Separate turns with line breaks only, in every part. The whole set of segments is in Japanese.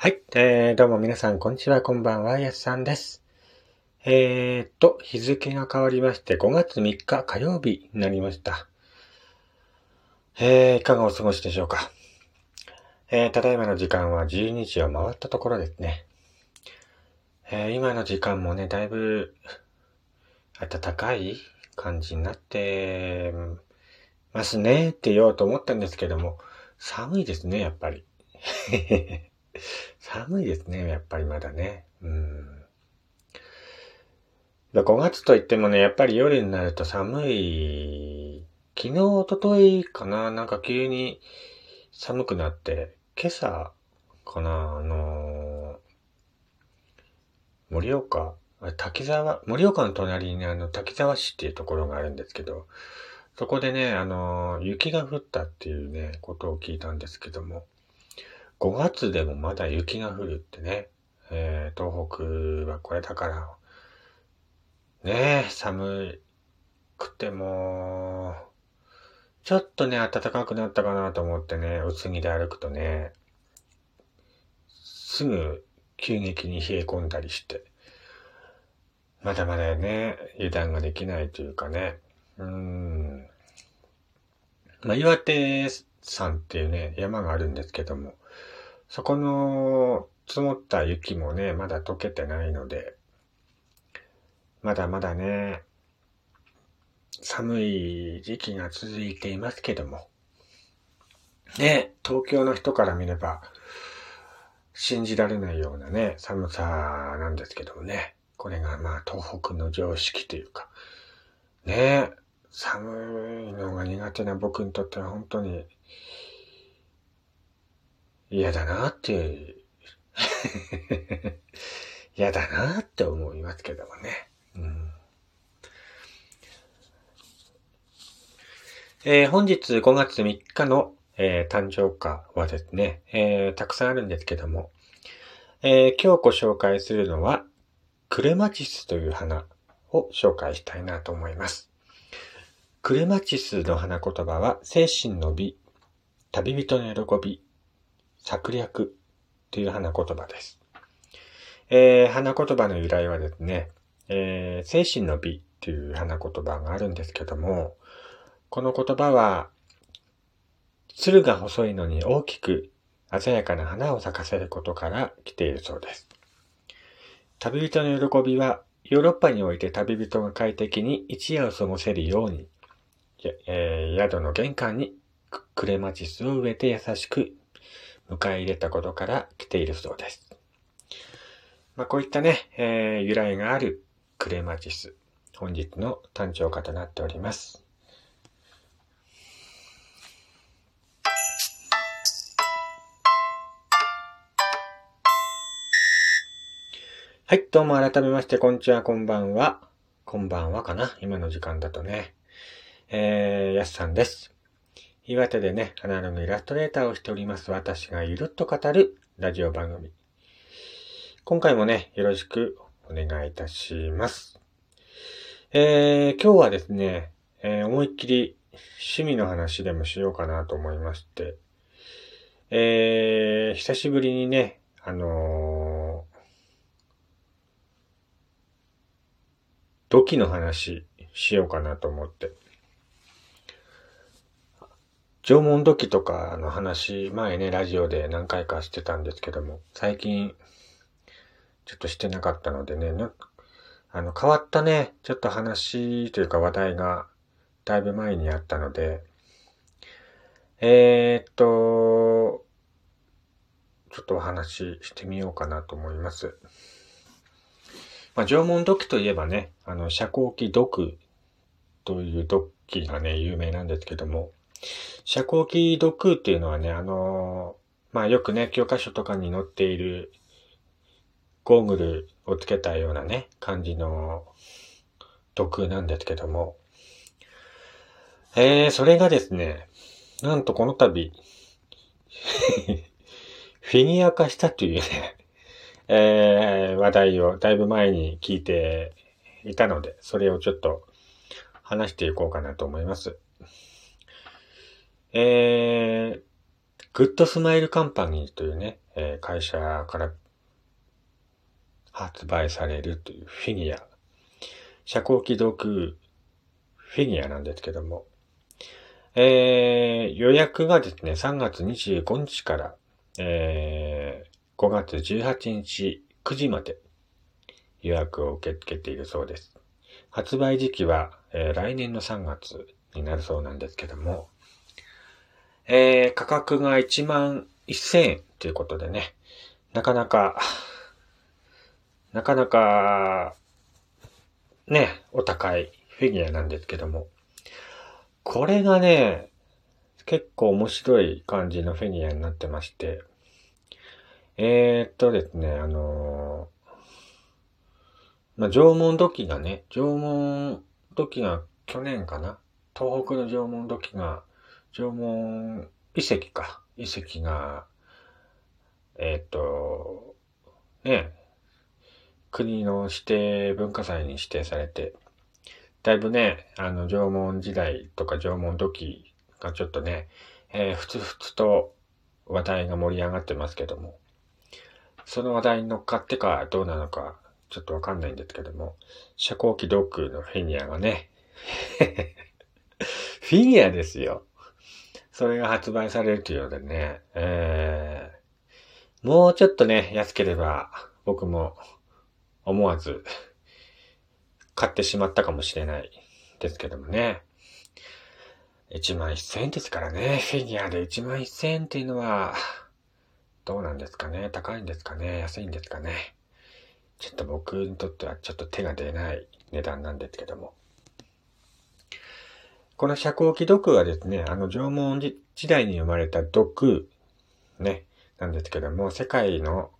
はい、えー、どうも皆さん、こんにちは、こんばんは、やすさんです。えーっと、日付が変わりまして、5月3日火曜日になりました。えー、いかがお過ごしでしょうか。えー、ただいまの時間は12時を回ったところですね。えー、今の時間もね、だいぶ暖かい感じになってますねって言おうと思ったんですけども、寒いですね、やっぱり。寒いですね、やっぱりまだね。うん。5月といってもね、やっぱり夜になると寒い。昨日、おとといかな、なんか急に寒くなって、今朝かな、あのー、盛岡、滝沢、盛岡の隣にあの、滝沢市っていうところがあるんですけど、そこでね、あのー、雪が降ったっていうね、ことを聞いたんですけども、5月でもまだ雪が降るってね、えー、東北はこれだから、ねえ、寒くても、ちょっとね、暖かくなったかなと思ってね、薄着で歩くとね、すぐ急激に冷え込んだりして、まだまだね、油断ができないというかね、うーん。まあ、岩手山っていうね、山があるんですけども、そこの積もった雪もね、まだ溶けてないので、まだまだね、寒い時期が続いていますけども、ね、東京の人から見れば、信じられないようなね、寒さなんですけどもね、これがまあ東北の常識というか、ね、寒いのが苦手な僕にとっては本当に嫌だなって 嫌だなって思いますけどもね。うん、えー、本日5月3日の、えー、誕生花はですね、えー、たくさんあるんですけども、え今日ご紹介するのは、クレマチスという花を紹介したいなと思います。クレマチスの花言葉は、精神の美、旅人の喜び、策略という花言葉です。えー、花言葉の由来はですね、えー、精神の美という花言葉があるんですけども、この言葉は、鶴が細いのに大きく鮮やかな花を咲かせることから来ているそうです。旅人の喜びは、ヨーロッパにおいて旅人が快適に一夜を過ごせるように、えー、宿の玄関にクレマチスを植えて優しく迎え入れたことから来ているそうです。まあ、こういったね、えー、由来があるクレマチス、本日の誕生花となっております。はい、どうも改めまして、こんにちは、こんばんは。こんばんはかな？今の時間だとね。えー、やすさんです。岩手でね、アナログイラストレーターをしております私がゆるっと語るラジオ番組。今回もね、よろしくお願いいたします。えー、今日はですね、えー、思いっきり趣味の話でもしようかなと思いまして、えー、久しぶりにね、あのー、土器の話しようかなと思って。縄文土器とかの話、前ね、ラジオで何回かしてたんですけども、最近、ちょっとしてなかったのでね、あの、変わったね、ちょっと話というか話題が、だいぶ前にあったので、えー、っと、ちょっとお話ししてみようかなと思います。まあ、縄文土器といえばね、あの、遮光器土器という土器がね、有名なんですけども、遮光器ドクっていうのはね、あのー、まあよくね、教科書とかに載っているゴーグルをつけたようなね、感じの毒なんですけども、えー、それがですね、なんとこの度 フィギュア化したというね、えー、話題をだいぶ前に聞いていたので、それをちょっと話していこうかなと思います。えー、グッドスマイルカンパニーというね、えー、会社から発売されるというフィギュア。遮光器読フィギュアなんですけども、えー、予約がですね、3月25日から、えー、5月18日9時まで予約を受け付けているそうです。発売時期は、えー、来年の3月になるそうなんですけども、えー、価格が1万1000円ということでね、なかなか、なかなか、ね、お高いフィギュアなんですけども、これがね、結構面白い感じのフィギュアになってまして、えー、っとですね、あのー、まあ、縄文土器がね、縄文土器が去年かな？東北の縄文土器が縄文遺跡か。遺跡が、えっ、ー、と、ね、国の指定文化財に指定されて、だいぶね、あの、縄文時代とか縄文土器がちょっとね、えー、ふつふつと話題が盛り上がってますけども、その話題に乗っかってかどうなのか、ちょっとわかんないんですけども、遮光器ドッグのフィギュアがね、フィギュアですよ。それが発売されるというのでね、えー、もうちょっとね、安ければ僕も思わず買ってしまったかもしれないですけどもね。1万1000円ですからね。フィギュアで1万1000円っていうのは、どうなんですかね高いんですかね安いんですかねちょっと僕にとってはちょっと手が出ない値段なんですけども。この遮光器毒はですね、あの縄文時代に生まれた毒、ね、なんですけども、世界の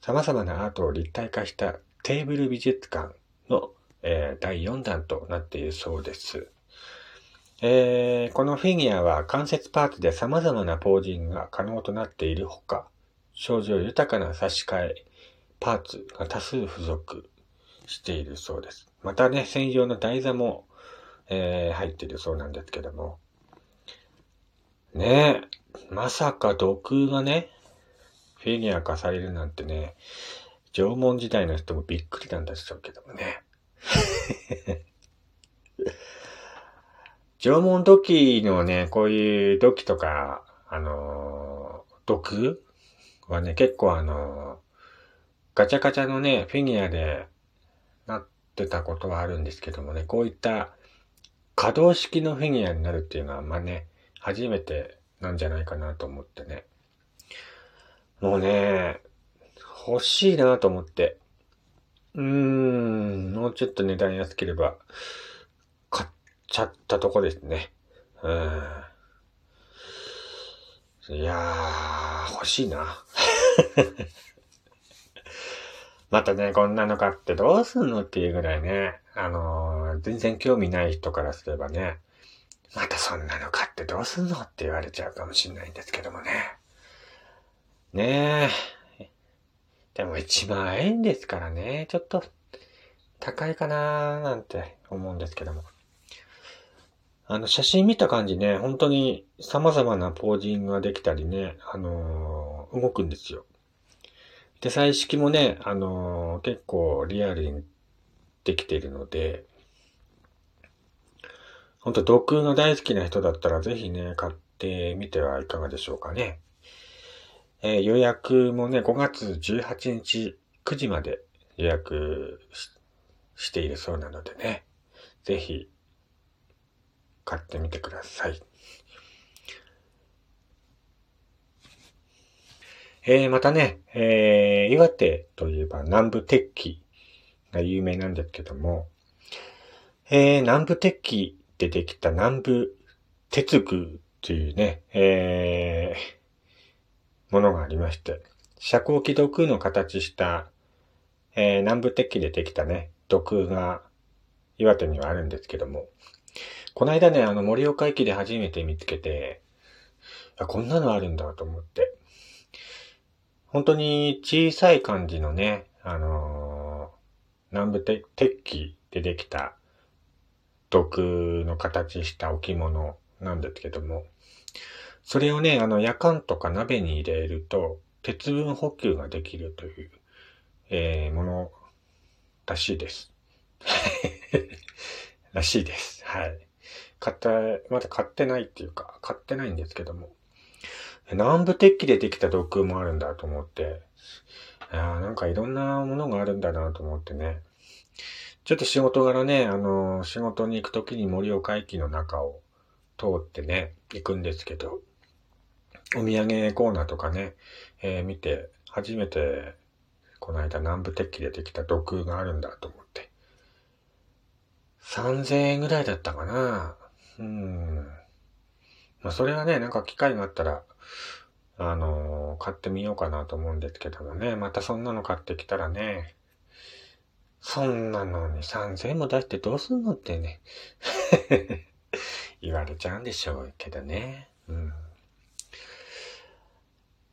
様々なアートを立体化したテーブル美術館の、えー、第4弾となっているそうです。えー、このフィギュアは関節パーツで様々なポージングが可能となっているほか、症状豊かな差し替え、パーツが多数付属しているそうです。またね、専用の台座もえー、入ってるそうなんですけども。ねえ、まさか毒がね、フィギュア化されるなんてね、縄文時代の人もびっくりなんでしょうけどもね。縄文土器のね、こういう土器とか、あのー、毒はね、結構あのー、ガチャガチャのね、フィギュアでなってたことはあるんですけどもね、こういった可動式のフィギュアになるっていうのは、まあね、初めてなんじゃないかなと思ってね。もうね、欲しいなと思って。うーん、もうちょっと値段安ければ、買っちゃったとこですね。うん。いやー、欲しいな。またね、こんなの買ってどうすんのっていうぐらいね。あのー、全然興味ない人からすればね、またそんなの買ってどうすんのって言われちゃうかもしれないんですけどもね。ねえ。でも1万円ですからね、ちょっと高いかなーなんて思うんですけども。あの、写真見た感じね、本当に様々なポージングができたりね、あのー、動くんですよ。で、彩色もね、あのー、結構リアルにできているので、本当毒が大好きな人だったらぜひね、買ってみてはいかがでしょうかね。えー、予約もね、5月18日9時まで予約しているそうなのでね、ぜひ買ってみてください。えー、またね、えー、岩手といえば南部鉄器が有名なんですけども、えー、南部鉄器でできた南部鉄具というね、えー、ものがありまして、遮光器土空の形した、えー、南部鉄器でできたね、土空が岩手にはあるんですけども、この間ね、あの盛岡駅で初めて見つけて、こんなのあるんだと思って、本当に小さい感じのね、あのー南部鉄器でできた毒の形した置物なんですけども、それをね、あの、夜間とか鍋に入れると、鉄分補給ができるという、えー、ものらしいです。らしいです。はい。買った、まだ買ってないっていうか、買ってないんですけども。南部鉄器でできた毒もあるんだと思って、いやなんかいろんなものがあるんだなと思ってね。ちょっと仕事柄ね、あの、仕事に行くときに盛岡駅の中を通ってね、行くんですけど、お土産コーナーとかね、えー、見て、初めて、この間南部鉄器でできた毒があるんだと思って。3000円ぐらいだったかな。うん。まあ、それはね、なんか機会があったら、あのー、買ってみようかなと思うんですけどもね。またそんなの買ってきたらね、そんなのに3000円も出してどうすんのってね 言われちゃうんでしょうけどね。うん。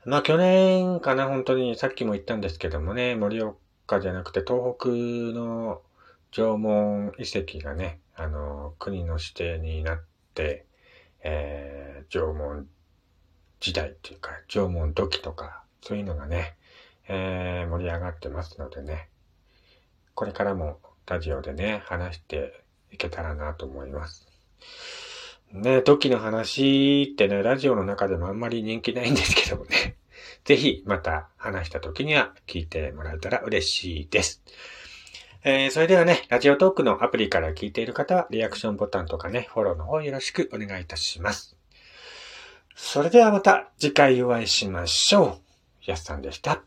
まあ去年かな、本当にさっきも言ったんですけどもね、盛岡じゃなくて東北の縄文遺跡がね、あの、国の指定になって、えー、縄文時代っていうか、縄文土器とか、そういうのがね、えー、盛り上がってますのでね、これからもラジオでね、話していけたらなと思います。ね、土器の話ってね、ラジオの中でもあんまり人気ないんですけどもね、ぜひまた話した時には聞いてもらえたら嬉しいです。えー、それではね、ラジオトークのアプリから聞いている方は、リアクションボタンとかね、フォローの方よろしくお願いいたします。それではまた次回お会いしましょう。やすさんでした。